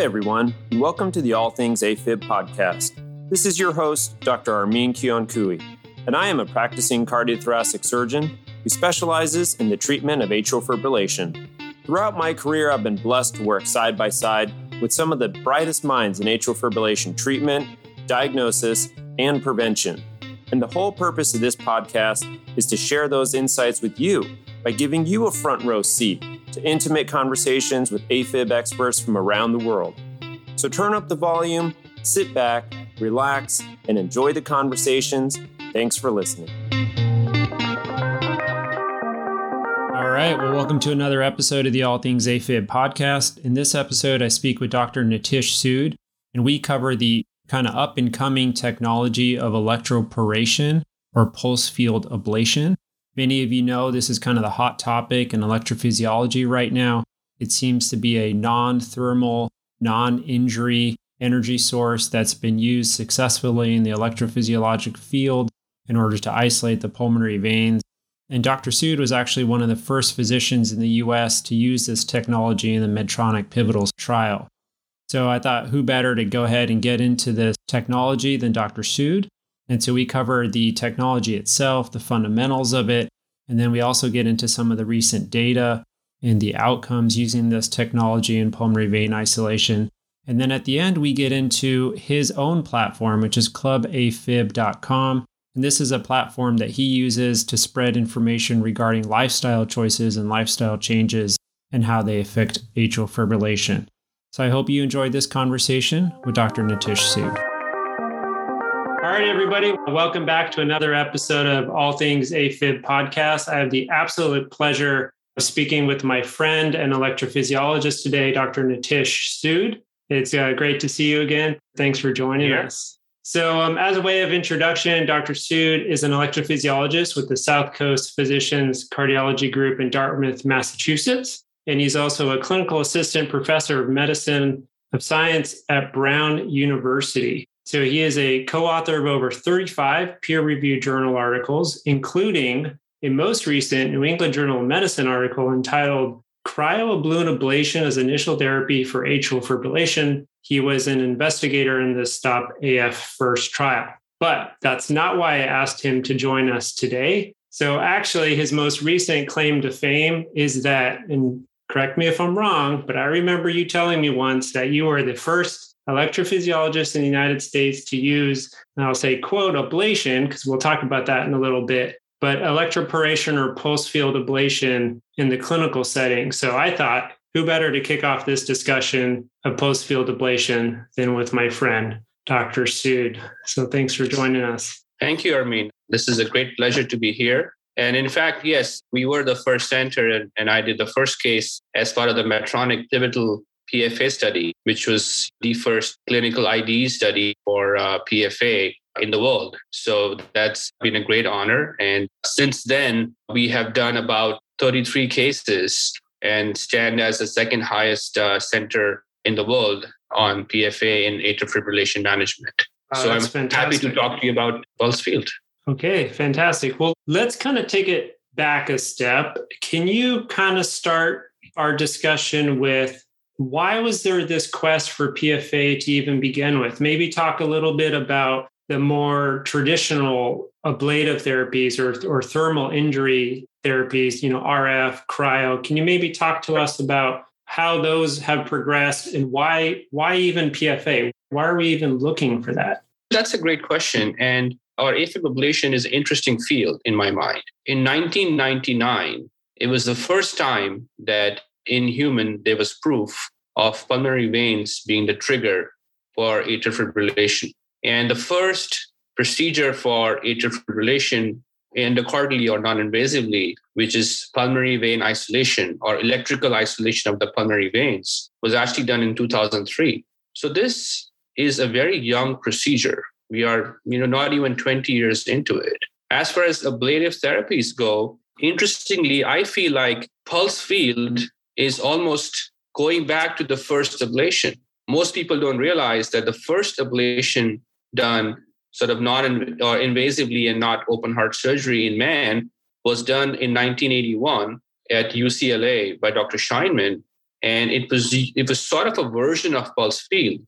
Hi, everyone, and welcome to the All Things AFib podcast. This is your host, Dr. Armin Kiankhooy, and I am a practicing cardiothoracic surgeon who specializes in the treatment of atrial fibrillation. Throughout my career, I've been blessed to work side by side with some of the brightest minds in atrial fibrillation treatment, diagnosis, and prevention. And the whole purpose of this podcast is to share those insights with you by giving you a front row seat to intimate conversations with AFib experts from around the world. So turn up the volume, sit back, relax, and enjoy the conversations. Thanks for listening. All right. Well, welcome to another episode of the All Things AFib podcast. In this episode, I speak with Dr. Nitesh Sood, and we cover the kind of up and coming technology of electroporation or pulse field ablation. Many of you know this is kind of the hot topic in electrophysiology right now. It seems to be a non thermal, non injury energy source that's been used successfully in the electrophysiologic field in order to isolate the pulmonary veins. And Dr. Sood was actually one of the first physicians in the US to use this technology in the Medtronic pivotal trial. So I thought, who better to go ahead and get into this technology than Dr. Sood? And so we cover the technology itself, the fundamentals of it, and then we also get into some of the recent data and the outcomes using this technology in pulmonary vein isolation. And then at the end, we get into his own platform, which is clubafib.com. And this is a platform that he uses to spread information regarding lifestyle choices and lifestyle changes and how they affect atrial fibrillation. So I hope you enjoyed this conversation with Dr. Nitesh Sood. All right, everybody, welcome back to another episode of All Things AFib podcast. I have the absolute pleasure of speaking with my friend and electrophysiologist today, Dr. Nitesh Sood. It's uh, great to see you again. Thanks for joining yeah. us. So, um, as a way of introduction, Dr. Sood is an electrophysiologist with the Southcoast Physicians Cardiology Group in Dartmouth, Massachusetts and he's also a clinical assistant professor of medicine of science at Brown University. So he is a co author of over 35 peer reviewed journal articles, including a most recent New England Journal of Medicine article entitled Cryoballoon Ablation as Initial Therapy for Atrial Fibrillation. He was an investigator in the STOP AF first trial. But that's not why I asked him to join us today. So, actually, his most recent claim to fame is that, and correct me if I'm wrong, but I remember you telling me once that you were the first electrophysiologist in the United States to use, and I'll say, quote, ablation, because we'll talk about that in a little bit, but electroporation or pulse field ablation in the clinical setting. So I thought, who better to kick off this discussion of pulse field ablation than with my friend, Dr. Sood. So thanks for joining us. Thank you, Armin. This is a great pleasure to be here. And in fact, yes, we were the first center, and, and I did the first case as part of the Medtronic pivotal PFA study, which was the first clinical ID study for uh, PFA in the world. So that's been a great honor. And since then, we have done about 33 cases and stand as the second highest uh, center in the world on PFA in atrial fibrillation management. Oh, so I'm fantastic. happy to talk to you about Pulse Field. Okay, fantastic. Well, let's kind of take it back a step. Can you kind of start our discussion with why was there this quest for PFA to even begin with? Maybe talk a little bit about the more traditional ablative therapies or, or thermal injury therapies, you know, RF, cryo. Can you maybe talk to us about how those have progressed and why why even PFA? Why are we even looking for that? That's a great question. And our AFib ablation is an interesting field in my mind. In 1999, it was the first time that in human there was proof of pulmonary veins being the trigger for atrial fibrillation. And the first procedure for atrial fibrillation endocardially or non-invasively, which is pulmonary vein isolation or electrical isolation of the pulmonary veins, was actually done in 2003. So this is a very young procedure we are, you know, not even 20 years into it. As far as ablative therapies go, interestingly, I feel like pulse field is almost going back to the first ablation. Most people don't realize that the first ablation done sort of non or invasively and not open heart surgery in man was done in 1981 at UCLA by Dr. Scheinman. and it was it was sort of a version of pulse field.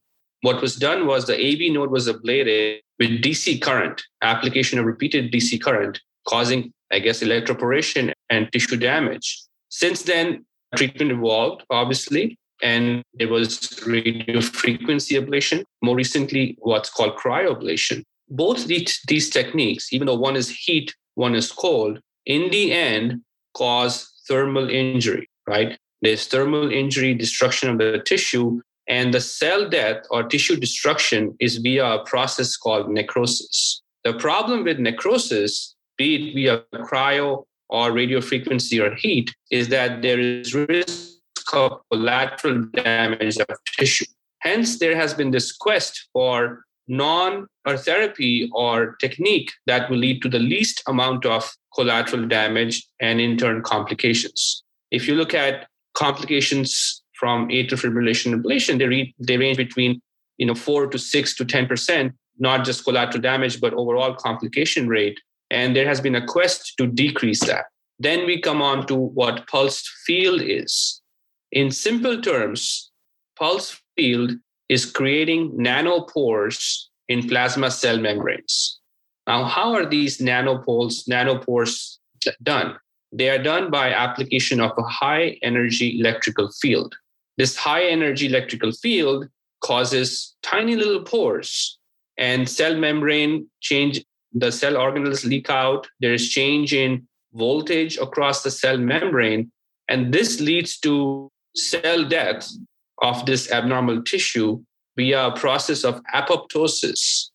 What was done was the AV node was ablated with DC current, application of repeated DC current, causing, I guess, electroporation and tissue damage. Since then, treatment evolved, obviously, and there was radio frequency ablation. More recently, what's called cryoablation. Both these, these techniques, even though one is heat, one is cold, in the end cause thermal injury, right? There's thermal injury, destruction of the tissue, and the cell death or tissue destruction is via a process called necrosis. The problem with necrosis, be it via cryo or radio frequency or heat, is that there is risk of collateral damage of tissue. Hence, there has been this quest for non or therapy or technique that will lead to the least amount of collateral damage and in turn complications. If you look at complications from atrial fibrillation ablation, they, re- they range between you know four to six to ten percent, not just collateral damage, but overall complication rate. And there has been a quest to decrease that. Then we come on to what pulsed field is. In simple terms, pulse field is creating nanopores in plasma cell membranes. Now, how are these nanopores done? They are done by application of a high energy electrical field. This high energy electrical field causes tiny little pores and cell membrane change the cell organelles leak out there is change in voltage across the cell membrane and this leads to cell death of this abnormal tissue via a process of apoptosis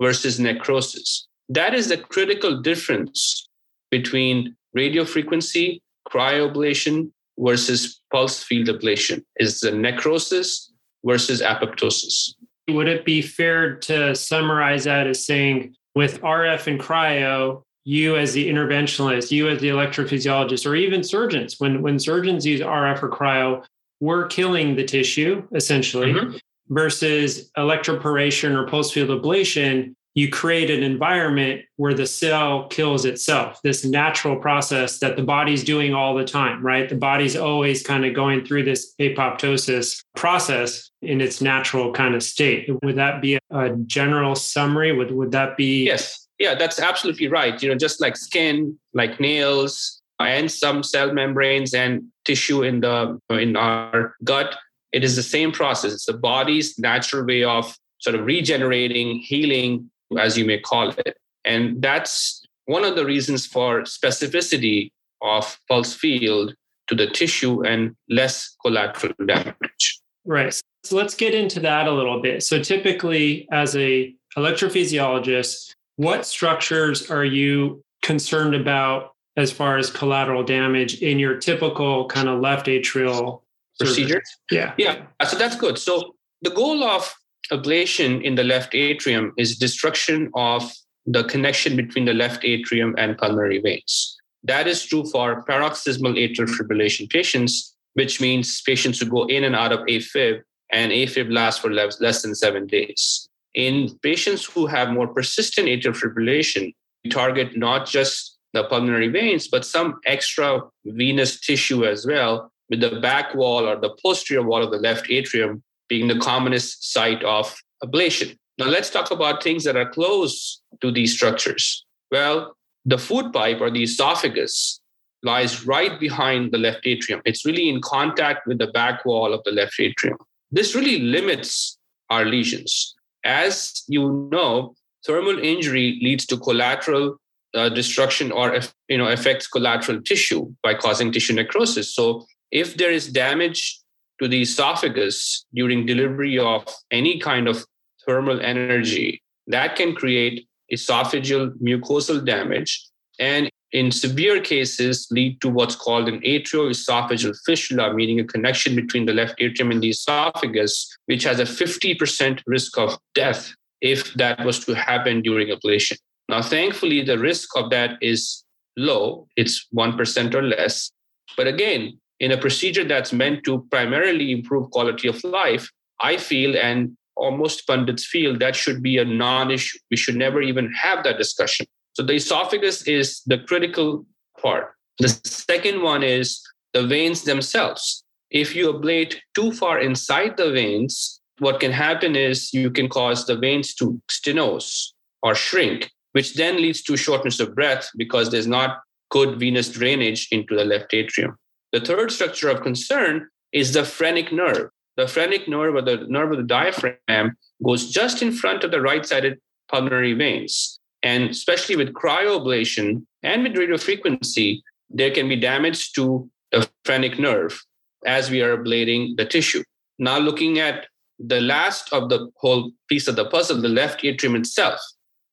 versus necrosis. That is the critical difference between radiofrequency, cryoablation versus pulse field ablation is the necrosis versus apoptosis. Would it be fair to summarize that as saying with RF and cryo, you as the interventionalist, you as the electrophysiologist, or even surgeons, when, when surgeons use RF or cryo, we're killing the tissue essentially, mm-hmm. versus electroporation or pulse field ablation, you create an environment where the cell kills itself, this natural process that the body's doing all the time, right? The body's always kind of going through this apoptosis process in its natural kind of state. Would that be a general summary? Would, would that be? Yes yeah, that's absolutely right. You know, just like skin, like nails, and some cell membranes and tissue in the in our gut, it is the same process. It's the body's natural way of sort of regenerating, healing, as you may call it. And that's one of the reasons for specificity of pulse field to the tissue and less collateral damage. Right. So let's get into that a little bit. So typically as a electrophysiologist, what structures are you concerned about as far as collateral damage in your typical kind of left atrial procedure? Yeah. Yeah. So that's good. So the goal of ablation in the left atrium is destruction of the connection between the left atrium and pulmonary veins. That is true for paroxysmal atrial fibrillation patients, which means patients who go in and out of AFib, and AFib lasts for less less than seven days. In patients who have more persistent atrial fibrillation, we target not just the pulmonary veins, but some extra venous tissue as well, with the back wall or the posterior wall of the left atrium being the commonest site of ablation. Now, let's talk about things that are close to these structures. Well, the food pipe or the esophagus lies right behind the left atrium. It's really in contact with the back wall of the left atrium. This really limits our lesions. As you know, thermal injury leads to collateral uh, destruction or you know affects collateral tissue by causing tissue necrosis. So if there is damage to the esophagus during delivery of any kind of thermal energy, that can create esophageal mucosal damage and in severe cases lead to what's called an atrioesophageal fistula, meaning a connection between the left atrium and the esophagus, which has a 50% risk of death if that was to happen during ablation. Now, thankfully, the risk of that is low, it's 1% or less. But again, in a procedure that's meant to primarily improve quality of life, I feel and almost pundits feel that should be a non issue. We should never even have that discussion. So the esophagus is the critical part. The second one is the veins themselves. If you ablate too far inside the veins, what can happen is you can cause the veins to stenose or shrink, which then leads to shortness of breath because there's not good venous drainage into the left atrium. The third structure of concern is the phrenic nerve. The phrenic nerve or the nerve of the diaphragm goes just in front of the right sided pulmonary veins. And especially with cryoablation and with radiofrequency, there can be damage to the phrenic nerve as we are ablating the tissue. Now, looking at the last of the whole piece of the puzzle, the left atrium itself,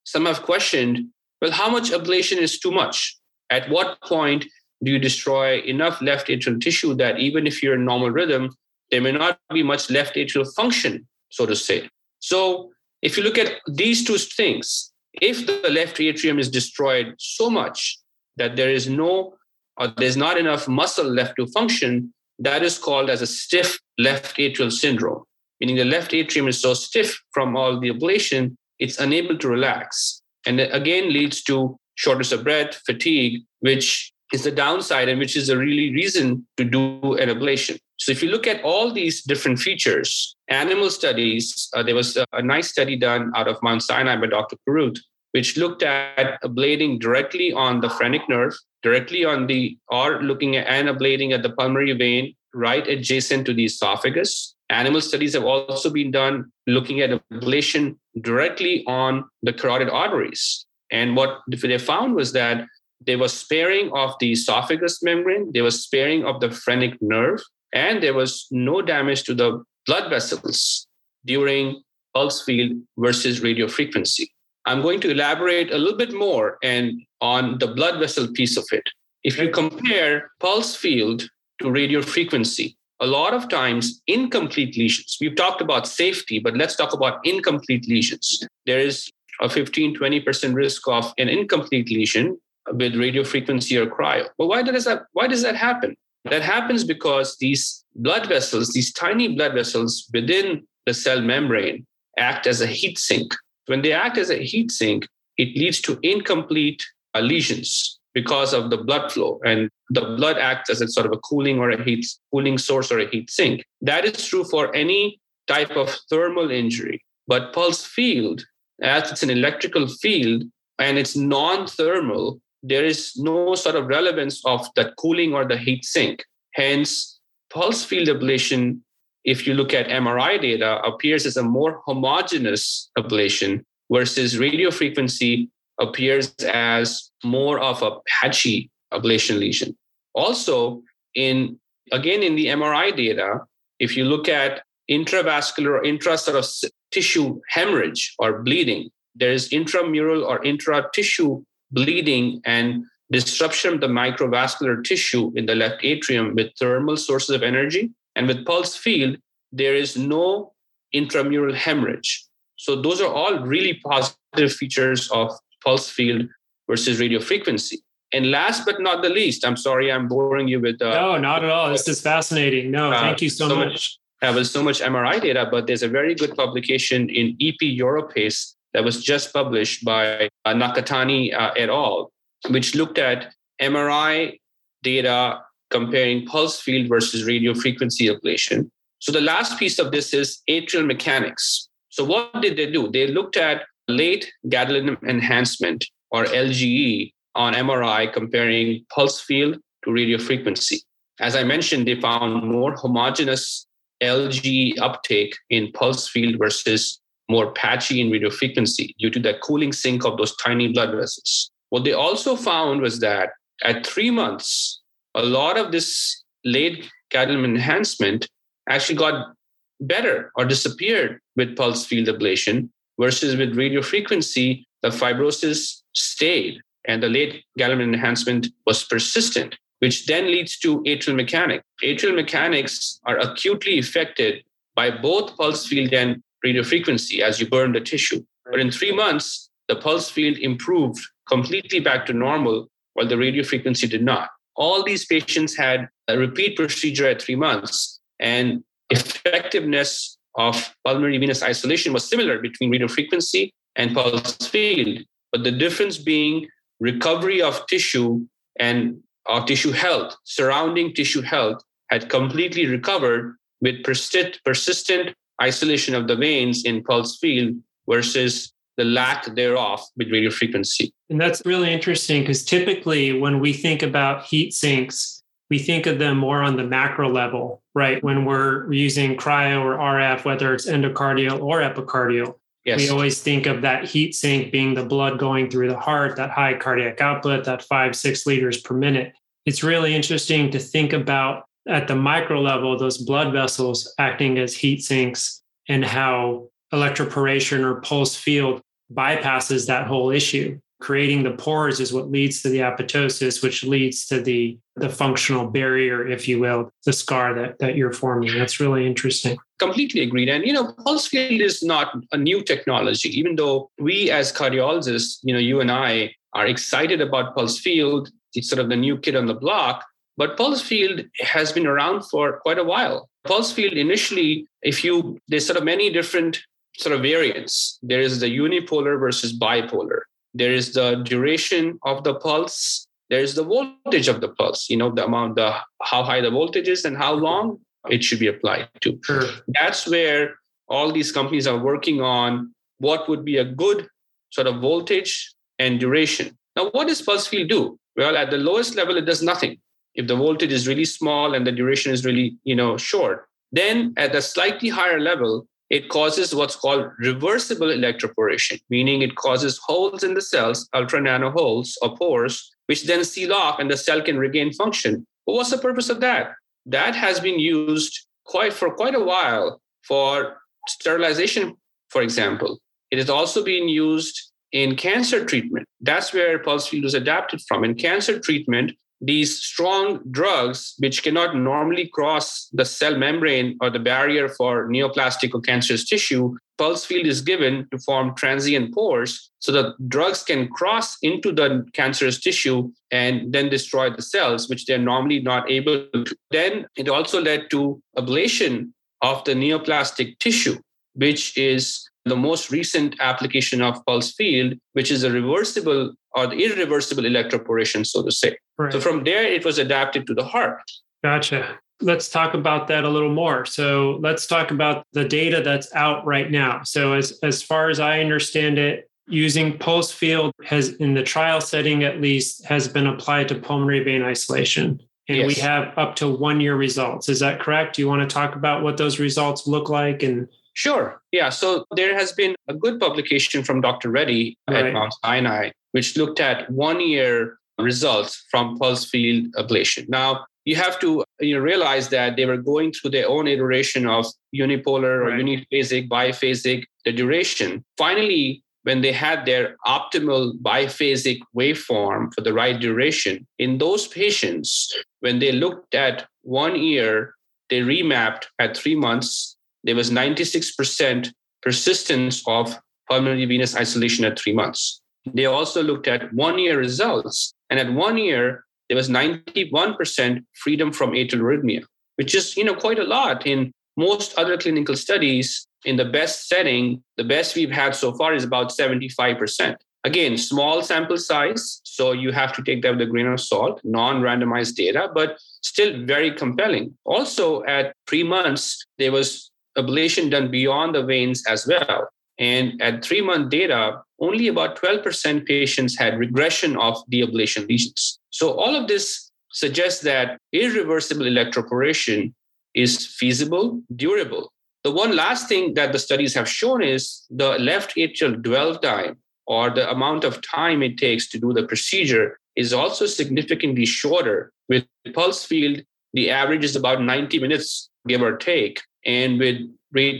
some have questioned well, how much ablation is too much? At what point do you destroy enough left atrial tissue that even if you're in normal rhythm, there may not be much left atrial function, so to say? So, if you look at these two things, if the left atrium is destroyed so much that there is no or there's not enough muscle left to function, that is called as a stiff left atrial syndrome, meaning the left atrium is so stiff from all the ablation, it's unable to relax. And again leads to shortness of breath, fatigue, which is the downside and which is a really reason to do an ablation. So if you look at all these different features, animal studies, uh, there was a, a, nice study done out of Mount Sinai by Dr. Koruth, which looked at ablating directly on the phrenic nerve, directly on the, or looking at and ablating at the pulmonary vein right adjacent to the esophagus. Animal studies have also been done looking at ablation directly on the carotid arteries. And what they found was that there was sparing of the esophagus membrane, there was sparing of the phrenic nerve, and there was no damage to the blood vessels during pulse field versus radio frequency. I'm going to elaborate a little bit more and on the blood vessel piece of it. If you compare pulse field to radio frequency, a lot of times incomplete lesions, we've talked about safety, but let's talk about incomplete lesions. There is a 15, 20% risk of an incomplete lesion with radio frequency or cryo. But why does that why does that happen? That happens because these blood vessels, these tiny blood vessels within the cell membrane, act as a heat sink. When they act as a heat sink, it leads to incomplete lesions because of the blood flow and the blood acts as a sort of a cooling or a heat cooling source or a heat sink that is true for any type of thermal injury but pulse field as it's an electrical field and it's non-thermal there is no sort of relevance of that cooling or the heat sink. Hence, pulse field ablation, if you look at MRI data, appears as a more homogeneous ablation versus radio frequency appears as more of a patchy ablation lesion. Also, in again in the MRI data, if you look at intravascular or intra sort of tissue hemorrhage or bleeding, there is intramural or intra tissue bleeding and disruption of the microvascular tissue in the left atrium with thermal sources of energy. And with pulse field, there is no intramural hemorrhage. So those are all really positive features of pulse field versus radio frequency. And last but not the least, I'm sorry I'm boring you with. Uh, no, not at all. This is fascinating. No, uh, thank you so, so much. much. There was so much MRI data, but there's a very good publication in EP Europace that was just published by uh, Nakatani uh, et al., which looked at MRI data comparing pulse field versus radio frequency ablation. So the last piece of this is atrial mechanics. So what did they do? They looked at late gadolinium enhancement or LGE on MRI comparing pulse field to radio frequency. As I mentioned, they found more homogeneous LGE uptake in pulse field versus more patchy in radio frequency due to that cooling sink of those tiny blood vessels. What they also found was that at three months, a lot of this late gadolinium enhancement actually got better or disappeared with pulse field ablation versus with radio frequency, the fibrosis stayed and the late gadolinium enhancement was persistent, which then leads to atrial mechanics. Atrial mechanics are acutely affected by both pulse field and radio frequency as you burn the tissue. But in three months, the pulse field improved completely back to normal, while the radio frequency did not. All these patients had a repeat procedure at three months, and effectiveness of pulmonary venous isolation was similar between radio frequency and pulse field, but the difference being recovery of tissue and of tissue health, surrounding tissue health had completely recovered with persist, persistent isolation of the veins in pulse field versus the lack thereof with radio frequency. And that's really interesting because typically when we think about heat sinks, we think of them more on the macro level, right? When we're using cryo or RF, whether it's endocardial or epicardial. Yes. We always think of that heat sink being the blood going through the heart, that high cardiac output, that five, six liters per minute. It's really interesting to think about at the micro level, those blood vessels acting as heat sinks and how electroporation or pulse field bypasses that whole issue. Creating the pores is what leads to the apoptosis, which leads to the, the functional barrier, if you will, the scar that, that you're forming. That's really interesting. Completely agreed. And, you know, pulse field is not a new technology, even though we as cardiologists, you know, you and I are excited about pulse field. It's sort of the new kid on the block. But pulse field has been around for quite a while. Pulse field initially, if you, there's sort of many different sort of variants. There is the unipolar versus bipolar. There is the duration of the pulse. There is the voltage of the pulse. You know the amount, the how high the voltage is, and how long it should be applied to. Sure. That's where all these companies are working on what would be a good sort of voltage and duration. Now, what does pulse field do? Well, at the lowest level, it does nothing. If the voltage is really small and the duration is really, you know, short, then at a slightly higher level, it causes what's called reversible electroporation, meaning it causes holes in the cells, ultra nano holes or pores, which then seal off and the cell can regain function. But what's the purpose of that? That has been used quite for quite a while for sterilization, for example. It has also been used in cancer treatment. That's where pulse field was adapted from. In cancer treatment, these strong drugs, which cannot normally cross the cell membrane or the barrier for neoplastic or cancerous tissue, pulse field is given to form transient pores so that drugs can cross into the cancerous tissue and then destroy the cells, which they're normally not able to. Then it also led to ablation of the neoplastic tissue, which is the most recent application of pulse field, which is a reversible or the irreversible electroporation, so to say. Right. So from there, it was adapted to the heart. Gotcha. Let's talk about that a little more. So let's talk about the data that's out right now. So as as far as I understand it, using pulse field has in the trial setting at least has been applied to pulmonary vein isolation. And yes. we have up to one year results. Is that correct? Do you want to talk about what those results look like and Sure. Yeah. So there has been a good publication from Dr. Reddy right. at Mount Sinai, which looked at one year results from pulse field ablation. Now, you have to you know, realize that they were going through their own iteration of unipolar or right. uniphasic, biphasic, the duration. Finally, when they had their optimal biphasic waveform for the right duration, in those patients, when they looked at one year, they remapped at three months there was 96% persistence of pulmonary venous isolation at three months. They also looked at one year results. And at one year, there was 91% freedom from atrial arrhythmia, which is you know, quite a lot. In most other clinical studies, in the best setting, the best we've had so far is about 75%. Again, small sample size, so you have to take that with a grain of salt, non randomized data, but still very compelling. Also, at three months, there was ablation done beyond the veins as well. And at three month data, only about 12% patients had regression of the ablation lesions. So all of this suggests that irreversible electroporation is feasible, durable. The one last thing that the studies have shown is the left atrial dwell time or the amount of time it takes to do the procedure is also significantly shorter. With pulse field, the average is about 90 minutes, give or take. And with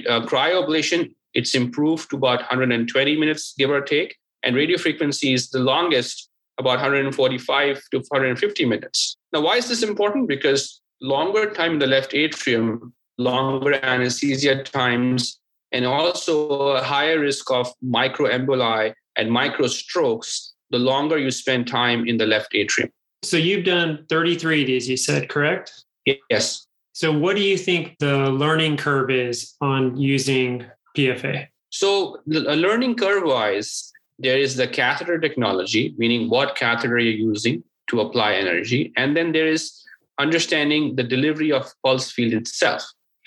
uh, cryoablation, it's improved to about 120 minutes, give or take. And radio frequency is the longest, about 145 to 150 minutes. Now, why is this important? Because longer time in the left atrium, longer anesthesia times, and also a higher risk of microemboli and microstrokes the longer you spend time in the left atrium. So you've done 33 days, you said, correct? Yes. So, what do you think the learning curve is on using PFA? So, uh, learning curve wise, there is the catheter technology, meaning what catheter you're using to apply energy. And then there is understanding the delivery of pulse field itself.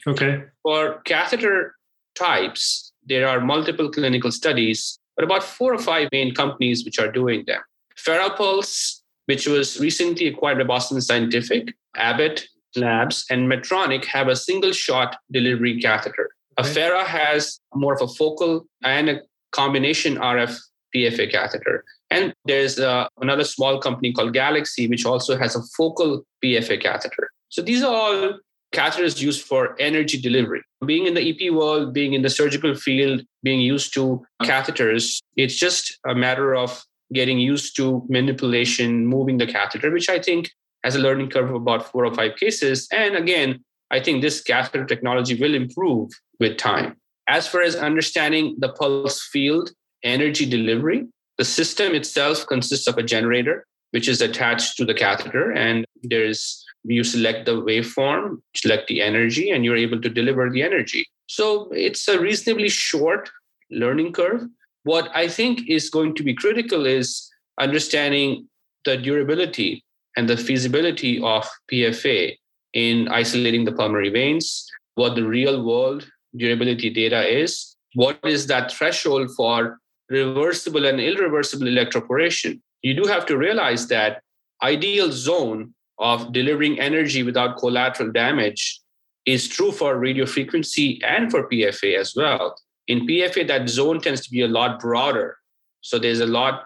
Okay. For catheter types, there are multiple clinical studies, but about four or five main companies which are doing them. Farapulse, which was recently acquired by Boston Scientific, Abbott Labs, and Medtronic have a single shot delivery catheter. Affera has more of a focal and a combination RF PFA catheter. And there's uh, another small company called Galaxy, which also has a focal PFA catheter. So these are all catheters used for energy delivery. Being in the EP world, being in the surgical field, being used to catheters, it's just a matter of getting used to manipulation, moving the catheter, which I think has a learning curve of about four or five cases. And again, I think this catheter technology will improve with time. As far as understanding the pulse field energy delivery, the system itself consists of a generator, which is attached to the catheter. And there's you select the waveform, select the energy, and you're able to deliver the energy. So it's a reasonably short learning curve. What I think is going to be critical is understanding the durability and the feasibility of PFA in isolating the pulmonary veins, what the real world durability data is, what is that threshold for reversible and irreversible electroporation. You do have to realize that ideal zone of delivering energy without collateral damage is true for radio frequency and for PFA as well. In PFA, that zone tends to be a lot broader. So there's a lot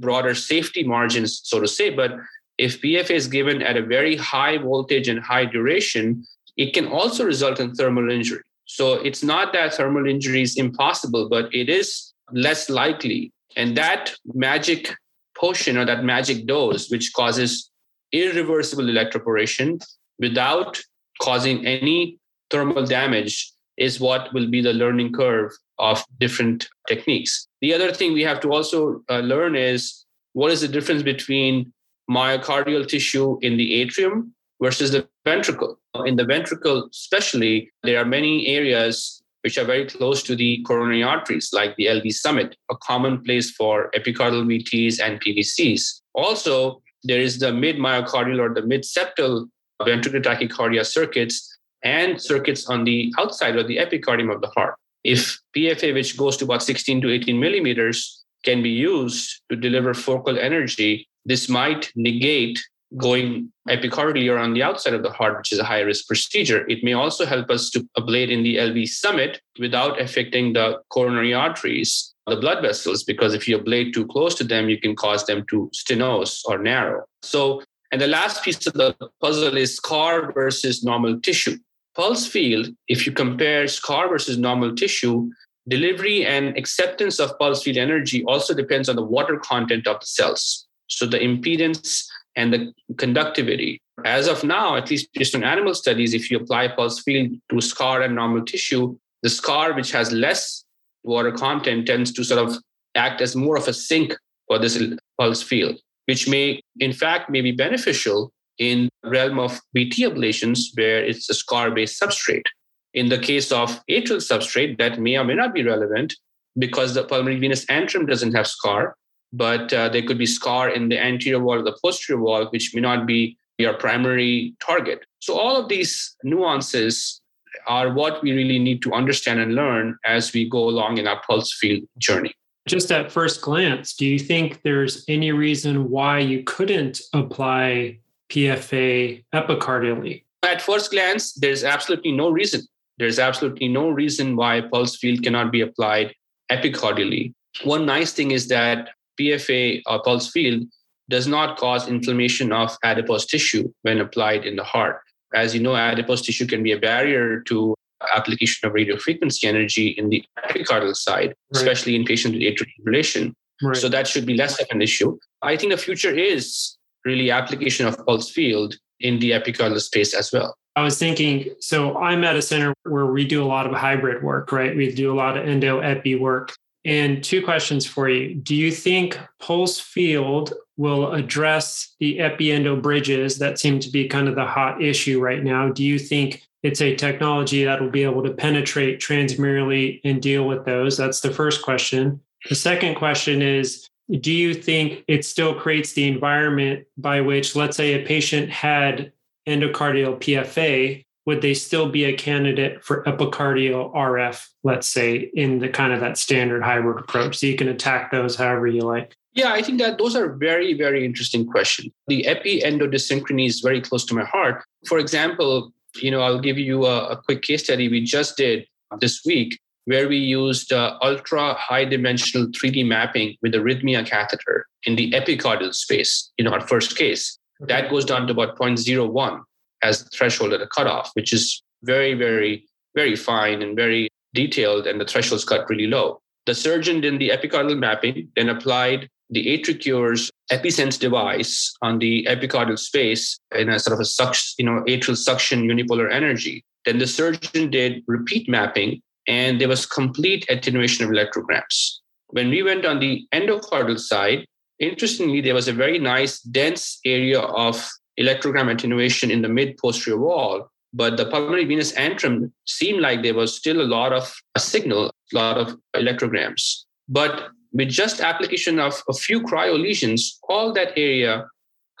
broader safety margins, so to say. But if PFA is given at a very high voltage and high duration, it can also result in thermal injury. So it's not that thermal injury is impossible, but it is less likely. And that magic potion or that magic dose, which causes irreversible electroporation without causing any thermal damage, is what will be the learning curve of different techniques. The other thing we have to also uh, learn is what is the difference between myocardial tissue in the atrium versus the ventricle. In the ventricle, especially, there are many areas which are very close to the coronary arteries, like the LV summit, a common place for epicardial VTs and PVCs. Also, there is the mid myocardial or the mid septal ventricular tachycardia circuits and circuits on the outside of the epicardium of the heart. If PFA, which goes to about 16 to 18 millimeters, can be used to deliver focal energy, this might negate going epicardially or on the outside of the heart, which is a high risk procedure. It may also help us to ablate in the LV summit without affecting the coronary arteries, the blood vessels, because if you ablate too close to them, you can cause them to stenose or narrow. So, and the last piece of the puzzle is scar versus normal tissue. Pulse field, if you compare scar versus normal tissue, delivery and acceptance of pulse field energy also depends on the water content of the cells. So the impedance and the conductivity. As of now, at least based on animal studies, if you apply pulse field to scar and normal tissue, the scar, which has less water content, tends to sort of act as more of a sink for this pulse field, which may, in fact, may be beneficial in realm of VT ablations where it's a scar-based substrate. In the case of atrial substrate, that may or may not be relevant because the pulmonary venous antrum doesn't have scar, but uh, there could be scar in the anterior wall or the posterior wall, which may not be your primary target. So, all of these nuances are what we really need to understand and learn as we go along in our pulse field journey. Just at first glance, do you think there's any reason why you couldn't apply PFA epicardially? At first glance, there's absolutely no reason. There's absolutely no reason why pulse field cannot be applied epicardially. One nice thing is that PFA or pulse field does not cause inflammation of adipose tissue when applied in the heart. As you know, adipose tissue can be a barrier to application of radio frequency energy in the epicardial side, right. especially in patients with atrial fibrillation. Right. So that should be less of an issue. I think the future is really application of pulse field in the epicardial space as well. I was thinking, so I'm at a center where we do a lot of hybrid work, right? We do a lot of endo epi work. And two questions for you. Do you think pulse field will address the epiendo bridges that seem to be kind of the hot issue right now? Do you think it's a technology that will be able to penetrate transmurally and deal with those? That's the first question. The second question is Do you think it still creates the environment by which, let's say, a patient had endocardial PFA, would they still be a candidate for epicardial RF, let's say, in the kind of that standard hybrid approach? So you can attack those however you like. Yeah, I think that those are very, very interesting questions. The epi endodysynchrony is very close to my heart. For example, you know, I'll give you a, a quick case study we just did this week where we used uh, ultra high dimensional 3D mapping with a RHYTHMIA catheter in the epicardial space, in our first case. Okay. That goes down to about 0.01 as the threshold at a cutoff, which is very, very, very fine and very detailed, and the threshold's cut really low. The surgeon did the epicardial mapping, then applied the AtriCure's EpiSense device on the epicardial space in a sort of a suction, you know, atrial suction unipolar energy. Then the surgeon did repeat mapping, and there was complete attenuation of electrograms. When we went on the endocardial side, interestingly, there was a very nice dense area of electrogram attenuation in the mid posterior wall. But the pulmonary venous antrum seemed like there was still a lot of a signal, a lot of electrograms. But with just application of a few cryo lesions, all that area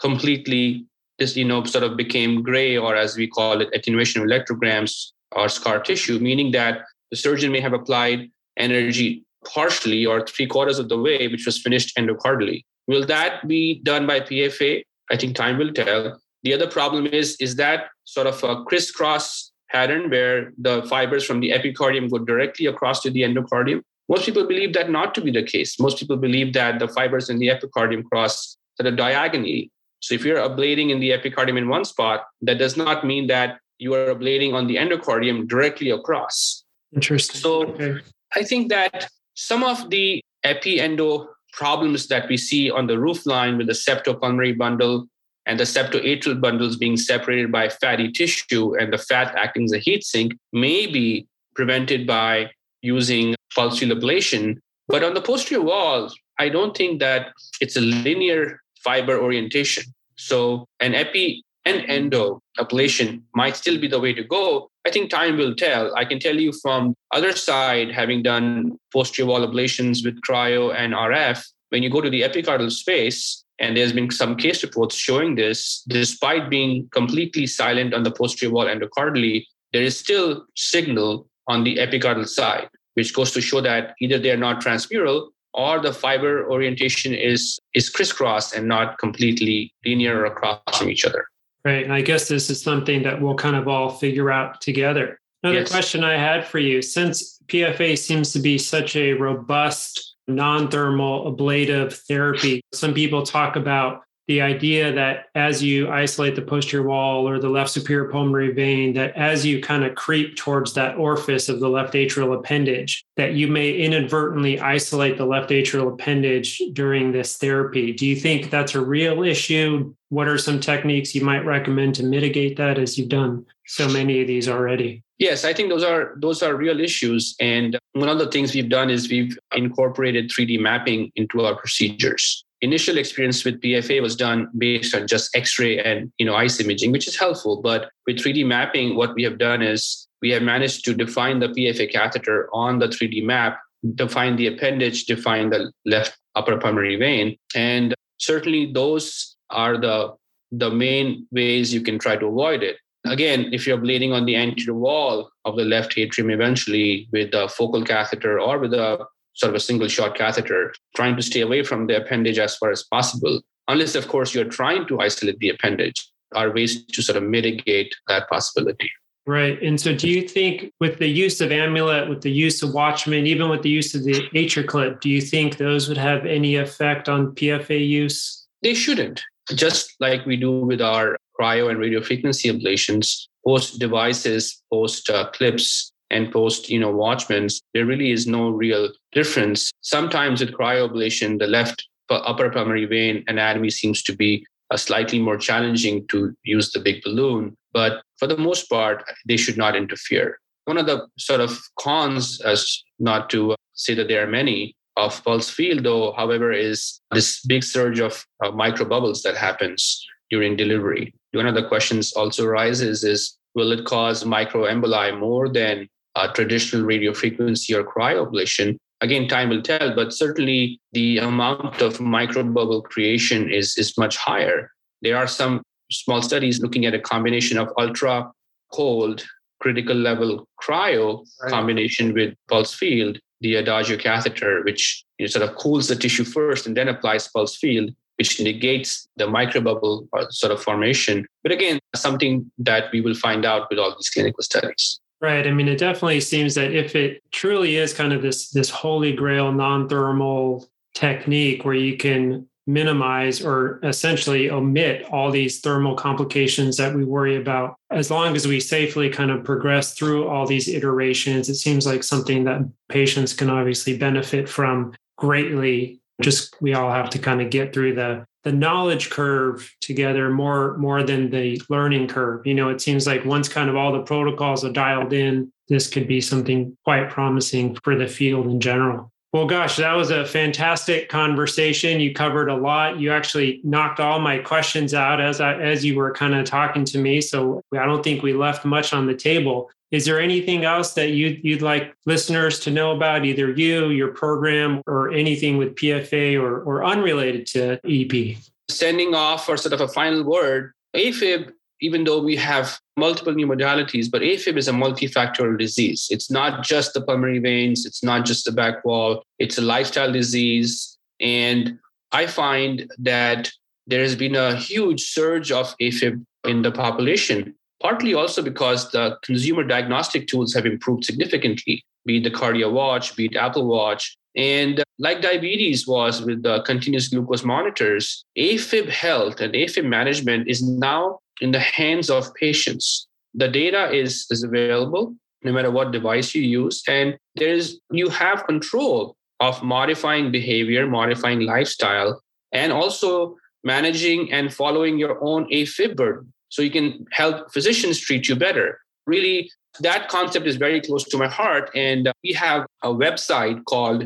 completely this you know sort of became gray or as we call it attenuation of electrograms or scar tissue meaning that the surgeon may have applied energy partially or three quarters of the way which was finished endocardially will that be done by pfa i think time will tell the other problem is is that sort of a crisscross pattern where the fibers from the epicardium go directly across to the endocardium most people believe that not to be the case. Most people believe that the fibers in the epicardium cross sort of diagonally. So if you're ablating in the epicardium in one spot, that does not mean that you are ablating on the endocardium directly across. Interesting. So okay. I think that some of the epi-endo problems that we see on the roof line with the septopulmonary bundle and the septoatrial bundles being separated by fatty tissue and the fat acting as a heat sink may be prevented by using pulse field ablation. But on the posterior wall, I don't think that it's a linear fiber orientation. So an epi and endo ablation might still be the way to go. I think time will tell. I can tell you from other side, having done posterior wall ablations with cryo and RF, when you go to the epicardial space, and there's been some case reports showing this, despite being completely silent on the posterior wall endocardially, there is still signal on the epicardial side which goes to show that either they're not transmural or the fiber orientation is is crisscross and not completely linear across from each other. Right. And I guess this is something that we'll kind of all figure out together. Another yes. question I had for you since PFA seems to be such a robust non thermal ablative therapy, some people talk about the idea that as you isolate the posterior wall or the left superior pulmonary vein, that as you kind of creep towards that orifice of the left atrial appendage, that you may inadvertently isolate the left atrial appendage during this therapy. Do you think that's a real issue? What are some techniques you might recommend to mitigate that as you've done so many of these already? Yes, I think those are those are real issues. And one of the things we've done is we've incorporated 3D mapping into our procedures initial experience with PFA was done based on just X-ray and you know ICE imaging, which is helpful. But with 3D mapping, what we have done is we have managed to define the PFA catheter on the 3D map, define the appendage, define the left upper pulmonary vein, and certainly those are the the main ways you can try to avoid it. Again, if you're bleeding on the anterior wall of the left atrium eventually with a focal catheter or with a sort of a single shot catheter, trying to stay away from the appendage as far as possible. Unless, of course, you're trying to isolate the appendage, are ways to sort of mitigate that possibility. Right. And so, do you think with the use of amulet, with the use of Watchman, even with the use of the AtriClip, do you think those would have any effect on PFA use? They shouldn't. Just like we do with our cryo and radiofrequency ablations, post devices, post uh, clips, and post you know watchmans there really is no real difference. Sometimes with cryoablation the left upper pulmonary vein anatomy seems to be a slightly more challenging to use the big balloon but for the most part they should not interfere. One of the sort of cons as not to say that there are many of pulse field though however is this big surge of uh, microbubbles that happens during delivery. One of the questions also arises is will it cause microemboli more than uh, traditional radio frequency or cryoablation. Again, time will tell, but certainly the amount of microbubble creation is, is much higher. There are some small studies looking at a combination of ultra cold critical level cryo right. combination with pulse field, the Adagio catheter, which you know, sort of cools the tissue first and then applies pulse field, which negates the microbubble uh, sort of formation. But again, something that we will find out with all these clinical studies. Right. I mean, it definitely seems that if it truly is kind of this this holy grail non-thermal technique where you can minimize or essentially omit all these thermal complications that we worry about as long as we safely kind of progress through all these iterations it seems like something that patients can obviously benefit from greatly just we all have to kind of get through the the knowledge curve together more more than the learning curve you know it seems like once kind of all the protocols are dialed in this could be something quite promising for the field in general well, gosh, that was a fantastic conversation. You covered a lot. You actually knocked all my questions out as I, as you were kind of talking to me. So I don't think we left much on the table. Is there anything else that you, you'd like listeners to know about, either you, your program, or anything with PFA or, or unrelated to EP? Sending off for sort of a final word, AFib even though we have multiple new modalities, but AFib is a multifactorial disease. It's not just the pulmonary veins, it's not just the back wall, it's a lifestyle disease. And I find that there has been a huge surge of AFib in the population, partly also because the consumer diagnostic tools have improved significantly, be it the Kardia Watch, be it Apple Watch. And uh, like diabetes was with the continuous glucose monitors, AFib health and AFib management is now in the hands of patients. The data is, is available no matter what device you use. And there's you have control of modifying behavior, modifying lifestyle, and also managing and following your own AFib burden. So you can help physicians treat you better. Really, that concept is very close to my heart. And we have a website called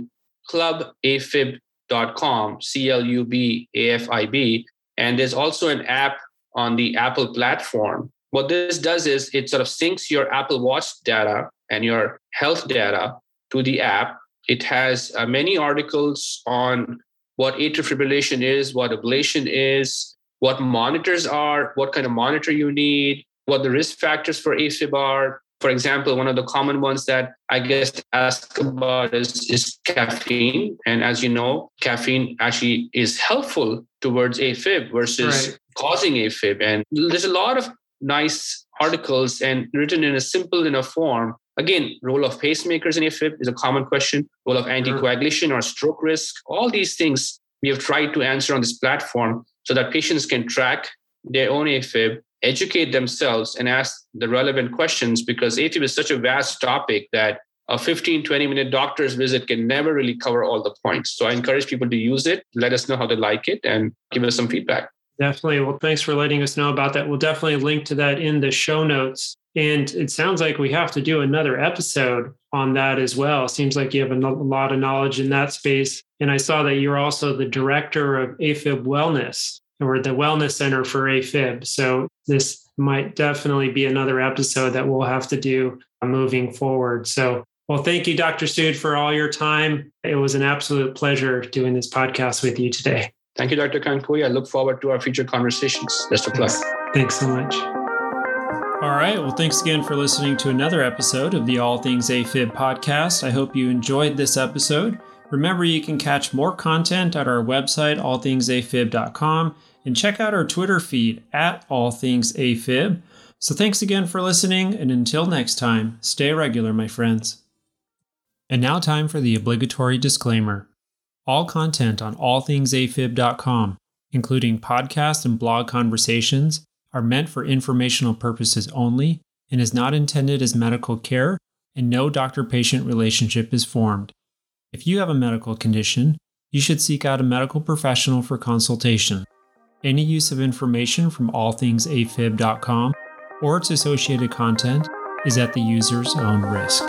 clubafib.com, C L U B A F I B. And there's also an app on the Apple platform. What this does is it sort of syncs your Apple Watch data and your health data to the app. It has uh, many articles on what atrial fibrillation is, what ablation is, what monitors are, what kind of monitor you need, what the risk factors for AFib are. For example, one of the common ones that I guess ask about is, is caffeine. And as you know, caffeine actually is helpful towards AFib versus right causing AFib. And there's a lot of nice articles and written in a simple enough form. Again, role of pacemakers in AFib is a common question. Role of anticoagulation or stroke risk. All these things we have tried to answer on this platform so that patients can track their own AFib, educate themselves, and ask the relevant questions because AFib is such a vast topic that a 15, 20 minute doctor's visit can never really cover all the points. So I encourage people to use it, let us know how they like it, and give us some feedback. Definitely. Well, thanks for letting us know about that. We'll definitely link to that in the show notes. And it sounds like we have to do another episode on that as well. Seems like you have a lot of knowledge in that space. And I saw that you're also the director of AFib Wellness or the Wellness Center for AFib. So this might definitely be another episode that we'll have to do uh, moving forward. So, well, thank you, Dr. Sood, for all your time. It was an absolute pleasure doing this podcast with you today. Thank you, Dr. Kiankhooy. I look forward to our future conversations. Best of luck. Thanks so much. All right. Well, thanks again for listening to another episode of the All Things AFib podcast. I hope you enjoyed this episode. Remember, you can catch more content at our website, allthingsafib.com, and check out our Twitter feed at allthingsafib. So thanks again for listening, and until next time, stay regular, my friends. And now, time for the obligatory disclaimer. All content on allthingsafib.com, including podcast and blog conversations, are meant for informational purposes only and is not intended as medical care, and no doctor patient relationship is formed. If you have a medical condition, you should seek out a medical professional for consultation. Any use of information from allthingsafib.com or its associated content is at the user's own risk.